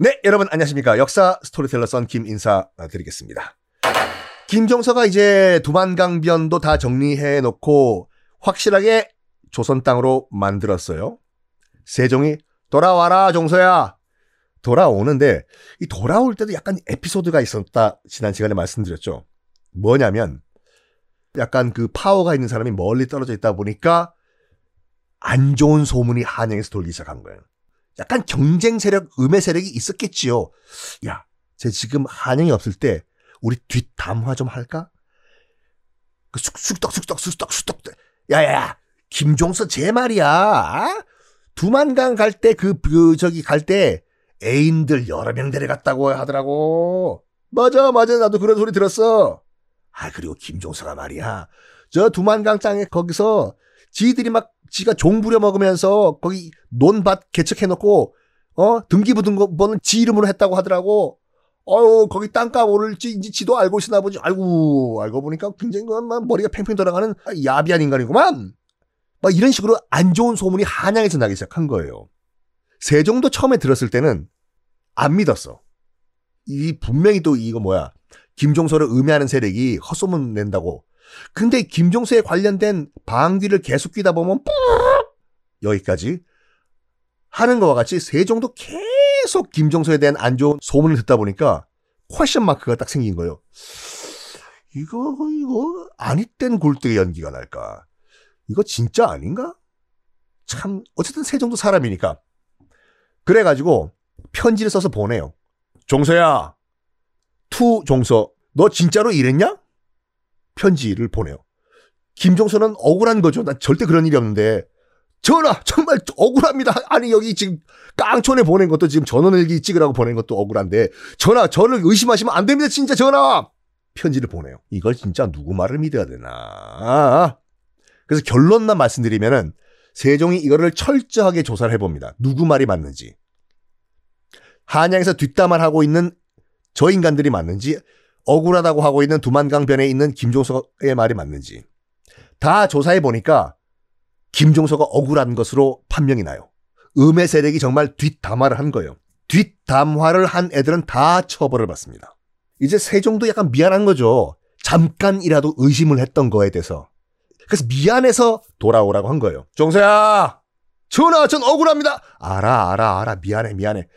네, 여러분 안녕하십니까. 역사 스토리텔러 썬김 인사드리겠습니다. 김종서가 이제 두만강변도 다 정리해 놓고 확실하게 조선 땅으로 만들었어요. 세종이 돌아와라 종서야. 돌아오는데 이 돌아올 때도 약간 에피소드가 있었다 지난 시간에 말씀드렸죠. 뭐냐면 약간 그 파워가 있는 사람이 멀리 떨어져 있다 보니까 안 좋은 소문이 한양에서 돌기 시작한 거예요. 약간 경쟁 세력, 음의 세력이 있었겠지요. 야, 쟤 지금 한양이 없을 때 우리 뒷담화 좀 할까? 그 쑥, 쑥떡, 쑥떡, 쑥떡. 야야야, 김종서 제 말이야. 아? 두만강 갈 때 그, 그, 저기 갈 때 애인들 여러 명 데려갔다고 하더라고. 맞아, 맞아. 나도 그런 소리 들었어. 아, 그리고 김종서가 말이야. 저 두만강 땅에 거기서 지들이 막 지가 종 부려 먹으면서 거기 논밭 개척해놓고 어 등기부등 거는 지 이름으로 했다고 하더라고. 어유 거기 땅값 오를지 인지 지도 알고 있나 보지. 아이고 알고 보니까 굉장히 막 머리가 팽팽 돌아가는 야비한 인간이구만. 막 이런 식으로 안 좋은 소문이 한양에서 나기 시작한 거예요. 세종도 처음에 들었을 때는 안 믿었어. 이 분명히 또 이거 뭐야 김종서를 음해하는 세력이 헛소문 낸다고. 근데 김종서에 관련된 방귀를 계속 끼다 보면 뿌 여기까지 하는 것과 같이 세종도 계속 김종서에 대한 안 좋은 소문을 듣다 보니까 question mark가 딱 생긴 거예요. 이거 이거 아니 땐 굴뚝에 연기가 날까? 이거 진짜 아닌가? 참 어쨌든 세종도 사람이니까 그래가지고 편지를 써서 보내요. 종서야, to 종서, 너 진짜로 이랬냐? 편지를 보내요. 김종서는 억울한 거죠. 나 절대 그런 일이 없는데. 전하 정말 억울합니다. 아니 여기 지금 깡촌에 보낸 것도 지금 전원일기 찍으라고 보낸 것도 억울한데 전하 저를 의심하시면 안 됩니다. 진짜 전하 편지를 보내요. 이걸 진짜 누구 말을 믿어야 되나? 그래서 결론만 말씀드리면은 세종이 이거를 철저하게 조사를 해봅니다. 누구 말이 맞는지. 한양에서 뒷담화를 하고 있는 저 인간들이 맞는지 억울하다고 하고 있는 두만강변에 있는 김종서의 말이 맞는지 다 조사해 보니까 김종서가 억울한 것으로 판명이 나요. 음의 세력이 정말 뒷담화를 한 거예요. 뒷담화를 한 애들은 다 처벌을 받습니다. 이제 세종도 약간 미안한 거죠. 잠깐이라도 의심을 했던 거에 대해서. 그래서 미안해서 돌아오라고 한 거예요. 종서야! 전하, 전 억울합니다! 알아, 알아, 알아. 미안해, 미안해.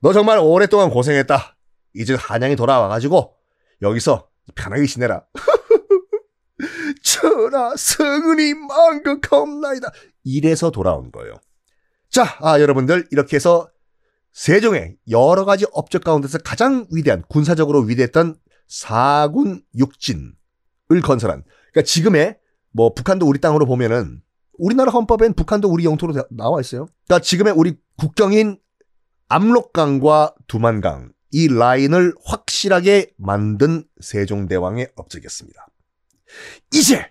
너 정말 오랫동안 고생했다. 이제 한양이 돌아와가지고 여기서 편하게 지내라. 전하, 성은이 망극하옵나이다. 이래서 돌아온 거예요. 자, 아, 여러분들 이렇게 해서 세종의 여러 가지 업적 가운데서 가장 위대한 군사적으로 위대했던 사군 육진을 건설한 그러니까 지금의 뭐 북한도 우리 땅으로 보면은 우리나라 헌법엔 북한도 우리 영토로 나와 있어요. 그러니까 지금의 우리 국경인 압록강과 두만강 이 라인을 확실하게 만든 세종대왕의 업적이었습니다. 이제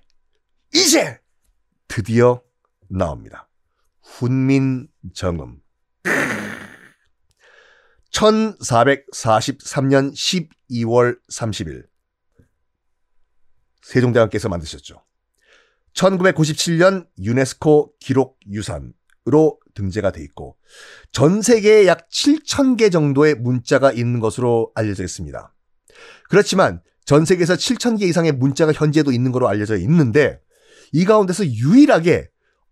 이제 드디어 나옵니다. 훈민정음 1443년 12월 30일 세종대왕께서 만드셨죠. 1997년 유네스코 기록 유산으로 등재가 돼 있고 전 세계에 약 7천 개 정도의 문자가 있는 것으로 알려져 있습니다. 그렇지만 전 세계에서 7천 개 이상의 문자가 현재도 있는 것으로 알려져 있는데 이 가운데서 유일하게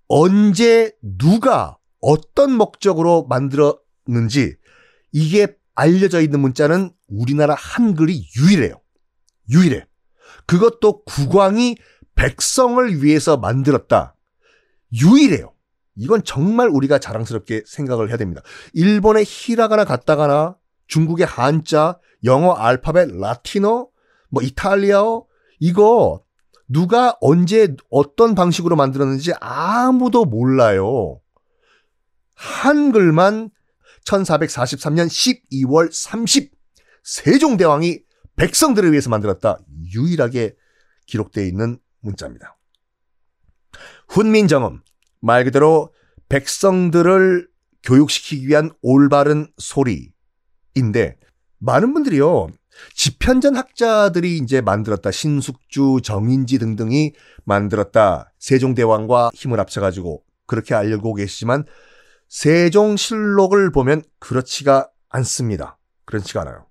언제 누가 어떤 목적으로 만들었는지 이게 알려져 있는 문자는 우리나라 한글이 유일해요. 유일해. 그것도 국왕이 백성을 위해서 만들었다. 유일해요. 이건 정말 우리가 자랑스럽게 생각을 해야 됩니다. 일본의 히라가나 가타가나, 중국의 한자, 영어 알파벳, 라틴어, 뭐 이탈리아어 이거 누가 언제 어떤 방식으로 만들었는지 아무도 몰라요. 한글만 1443년 12월 30 세종대왕이 백성들을 위해서 만들었다. 유일하게 기록되어 있는 문자입니다. 훈민정음 말 그대로 백성들을 교육시키기 위한 올바른 소리인데 많은 분들이요. 지편전 학자들이 이제 만들었다. 신숙주, 정인지 등등이 만들었다. 세종대왕과 힘을 합쳐가지고 그렇게 알고 계시지만 세종실록을 보면 그렇지가 않습니다. 그렇지가 않아요.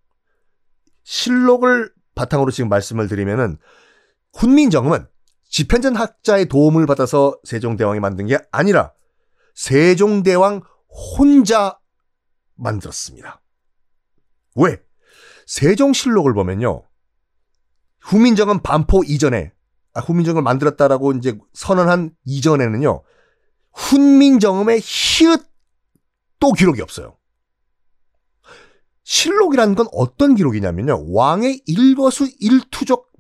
실록을 바탕으로 지금 말씀을 드리면은 훈민정음은 집현전 학자의 도움을 받아서 세종대왕이 만든 게 아니라 세종대왕 혼자 만들었습니다. 왜? 세종실록을 보면요. 후민정음 반포 이전에 아, 훈민정음을 만들었다라고 이제 선언한 이전에는요. 훈민정음의 히읗도 기록이 없어요. 실록이라는 건 어떤 기록이냐면요. 왕의 일거수 일투족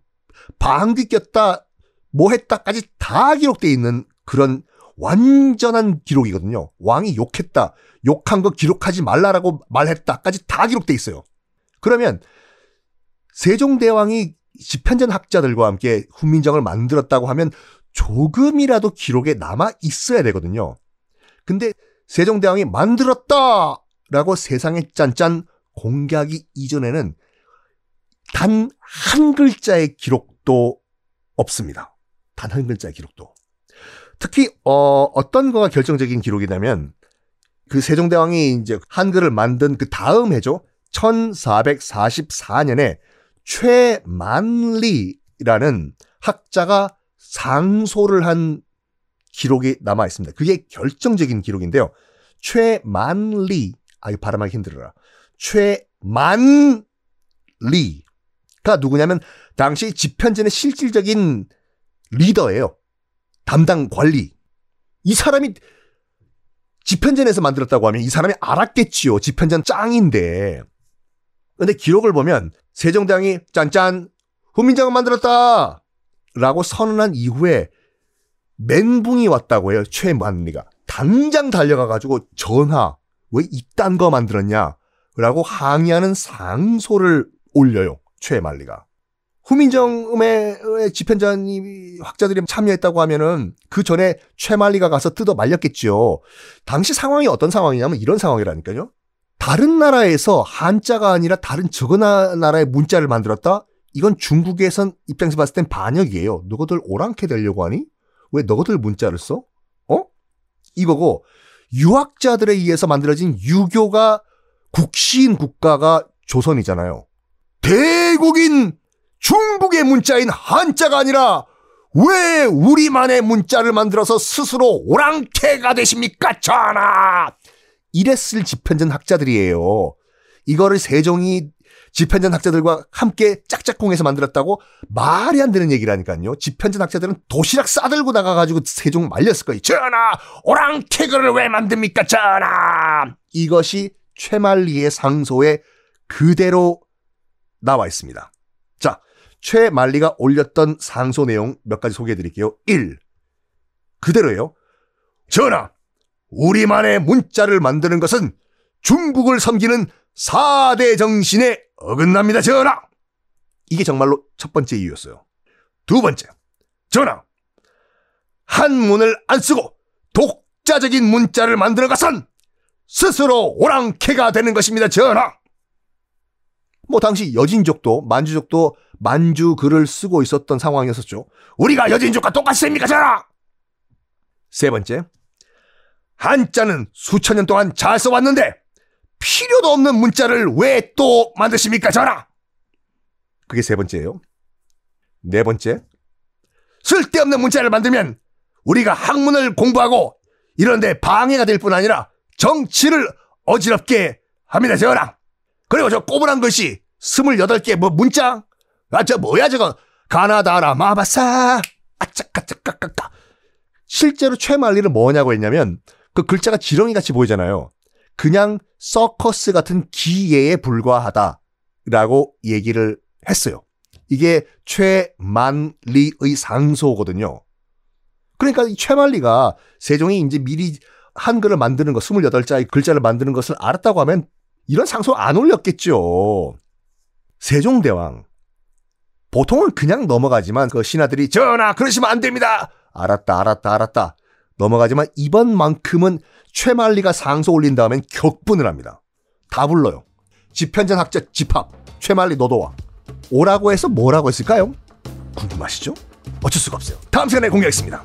방귀 꼈다 뭐 했다까지 다 기록되어 있는 그런 완전한 기록이거든요. 왕이 욕했다. 욕한 거 기록하지 말라라고 말했다까지 다 기록돼 있어요. 그러면 세종대왕이 집현전 학자들과 함께 훈민정을 만들었다고 하면 조금이라도 기록에 남아 있어야 되거든요. 근데 세종대왕이 만들었다 라고 세상에 짠짠 공개하기 이전에는 단 한 글자의 기록도 없습니다. 단 한 글자의 기록도. 특히 어, 어떤 거가 결정적인 기록이냐면 그 세종대왕이 이제 한글을 만든 그 다음 해죠. 1444년에 최만리라는 학자가 상소를 한 기록이 남아 있습니다. 그게 결정적인 기록인데요. 최만리, 아, 이 발음하기 힘들어라. 최만리가 누구냐면 당시 집현전의 실질적인 리더예요. 담당 관리. 이 사람이 집현전에서 만들었다고 하면 이 사람이 알았겠지요. 집현전 짱인데. 근데 기록을 보면 세종대왕이 짠짠 후민정을 만들었다 라고 선언한 이후에 멘붕이 왔다고 해요. 최만리가. 당장 달려가가지고 전하 왜 이딴 거 만들었냐 라고 항의하는 상소를 올려요. 최만리가. 후민정음의 집현전이 학자들이 참여했다고 하면은 그 전에 최만리가 가서 뜯어 말렸겠죠. 당시 상황이 어떤 상황이냐면 이런 상황이라니까요. 다른 나라에서 한자가 아니라 다른 저거 나라의 문자를 만들었다? 이건 중국에선 입장에서 봤을 땐 반역이에요. 너희들 오랑캐 되려고 하니? 왜 너희들 문자를 써? 어? 이거고 유학자들에 의해서 만들어진 유교가 국시인 국가가 조선이잖아요. 대국인 중국의 문자인 한자가 아니라 왜 우리만의 문자를 만들어서 스스로 오랑캐가 되십니까, 전하? 이랬을 집현전 학자들이에요. 이거를 세종이 집현전 학자들과 함께 짝짝꿍해서 만들었다고 말이 안 되는 얘기라니까요. 집현전 학자들은 도시락 싸들고 나가가지고 세종 말렸을 거예요. 전하! 오랑캐그를 왜 만듭니까, 전하! 이것이 최만리의 상소에 그대로 나와 있습니다. 자, 최만리가 올렸던 상소 내용 몇 가지 소개해 드릴게요. 1. 그대로예요. 전하! 우리만의 문자를 만드는 것은 중국을 섬기는 4대 정신에 어긋납니다, 전하! 이게 정말로 첫 번째 이유였어요. 두 번째, 전하! 한문을 안 쓰고 독자적인 문자를 만드는 것은 스스로 오랑캐가 되는 것입니다, 전하! 뭐 당시 여진족도 만주족도 만주 글을 쓰고 있었던 상황이었었죠. 우리가 여진족과 똑같습니까, 전하! 세 번째, 한자는 수천 년 동안 잘 써왔는데 필요도 없는 문자를 왜 또 만드십니까, 전하? 그게 세 번째예요. 네 번째, 쓸데없는 문자를 만들면 우리가 학문을 공부하고 이런데 방해가 될 뿐 아니라 정치를 어지럽게 합니다, 전하. 그리고 저 꼬부란 글씨 스물여덟 개뭐 문자? 아, 저 뭐야 저거? 가나다라 마바사 아짜까짜까까까 실제로 최말리는 뭐냐고 했냐면 그 글자가 지렁이 같이 보이잖아요. 그냥 서커스 같은 기예에 불과하다라고 얘기를 했어요. 이게 최만리의 상소거든요. 그러니까 이 최만리가 세종이 이제 미리 한글을 만드는 거 28자의 글자를 만드는 것을 알았다고 하면 이런 상소 안 올렸겠죠. 세종대왕 보통은 그냥 넘어가지만 그 신하들이 전하 그러시면 안 됩니다. 알았다 알았다 알았다 넘어가지만 이번만큼은 최만리가 상소 올린 다음엔 격분을 합니다. 다 불러요. 집현전 학자 집합 최만리 너도 와. 오라고 해서 뭐라고 했을까요? 궁금하시죠? 어쩔 수가 없어요. 다음 시간에 공개하겠습니다.